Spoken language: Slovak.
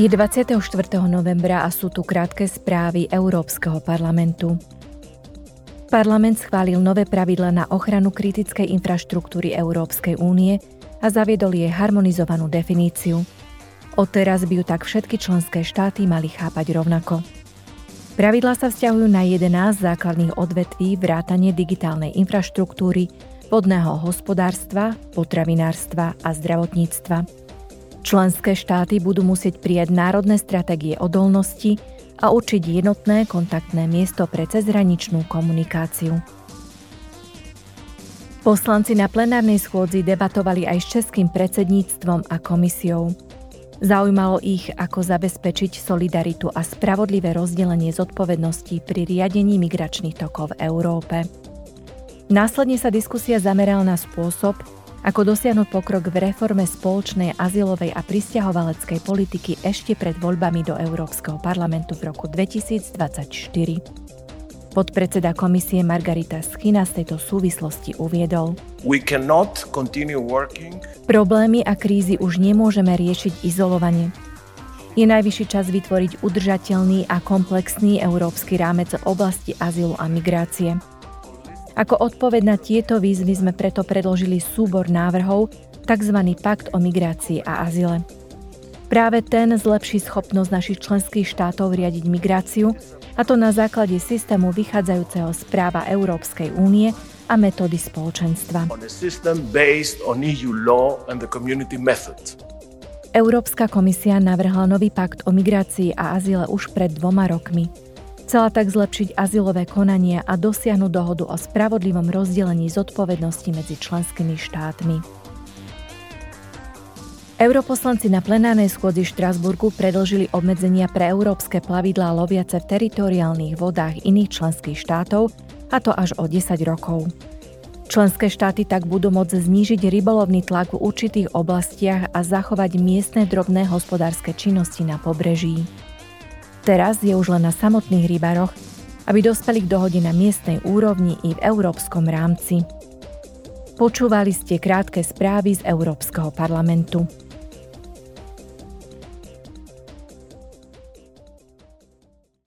Je 24. novembra a sú tu krátke správy Európskeho parlamentu. Parlament schválil nové pravidla na ochranu kritickej infraštruktúry Európskej únie a zaviedol jej harmonizovanú definíciu. Odteraz by ju tak všetky členské štáty mali chápať rovnako. Pravidlá sa vzťahujú na 11 základných odvetví vrátane digitálnej infraštruktúry, vodného hospodárstva, potravinárstva a zdravotníctva. Členské štáty budú musieť prijať národné stratégie odolnosti a určiť jednotné kontaktné miesto pre cezhraničnú komunikáciu. Poslanci na plenárnej schôdzi debatovali aj s českým predsedníctvom a komisiou. Zaujímalo ich, ako zabezpečiť solidaritu a spravodlivé rozdelenie zodpovedností pri riadení migračných tokov v Európe. Následne sa diskusia zamerala na spôsob, ako dosiahnuť pokrok v reforme spoločnej azylovej a pristahovaleckej politiky ešte pred voľbami do Európskeho parlamentu v roku 2024. Podpredseda komisie Margarita Schina z tejto súvislosti uviedol. Problémy a krízy už nemôžeme riešiť izolovane. Je najvyšší čas vytvoriť udržateľný a komplexný európsky rámec v oblasti azylu a migrácie – ako odpoveď na tieto výzvy sme preto predložili súbor návrhov, tzv. Pakt o migrácii a azyle. Práve ten zlepší schopnosť našich členských štátov riadiť migráciu, a to na základe systému vychádzajúceho z práva Európskej únie a metódy spoločenstva. Európska komisia navrhla nový pakt o migrácii a azyle už pred dvoma rokmi. Chcela tak zlepšiť azylové konanie a dosiahnuť dohodu o spravodlivom rozdelení zodpovednosti medzi členskými štátmi. Europoslanci na plenárnej schôdzi Štrasburgu predložili obmedzenia pre európske plavidlá loviace v teritoriálnych vodách iných členských štátov, a to až o 10 rokov. Členské štáty tak budú môcť znížiť rybolovný tlak v určitých oblastiach a zachovať miestne drobné hospodárske činnosti na pobreží. Teraz je už len na samotných rybároch, aby dospeli k dohode na miestnej úrovni i v európskom rámci. Počúvali ste krátke správy z Európskeho parlamentu.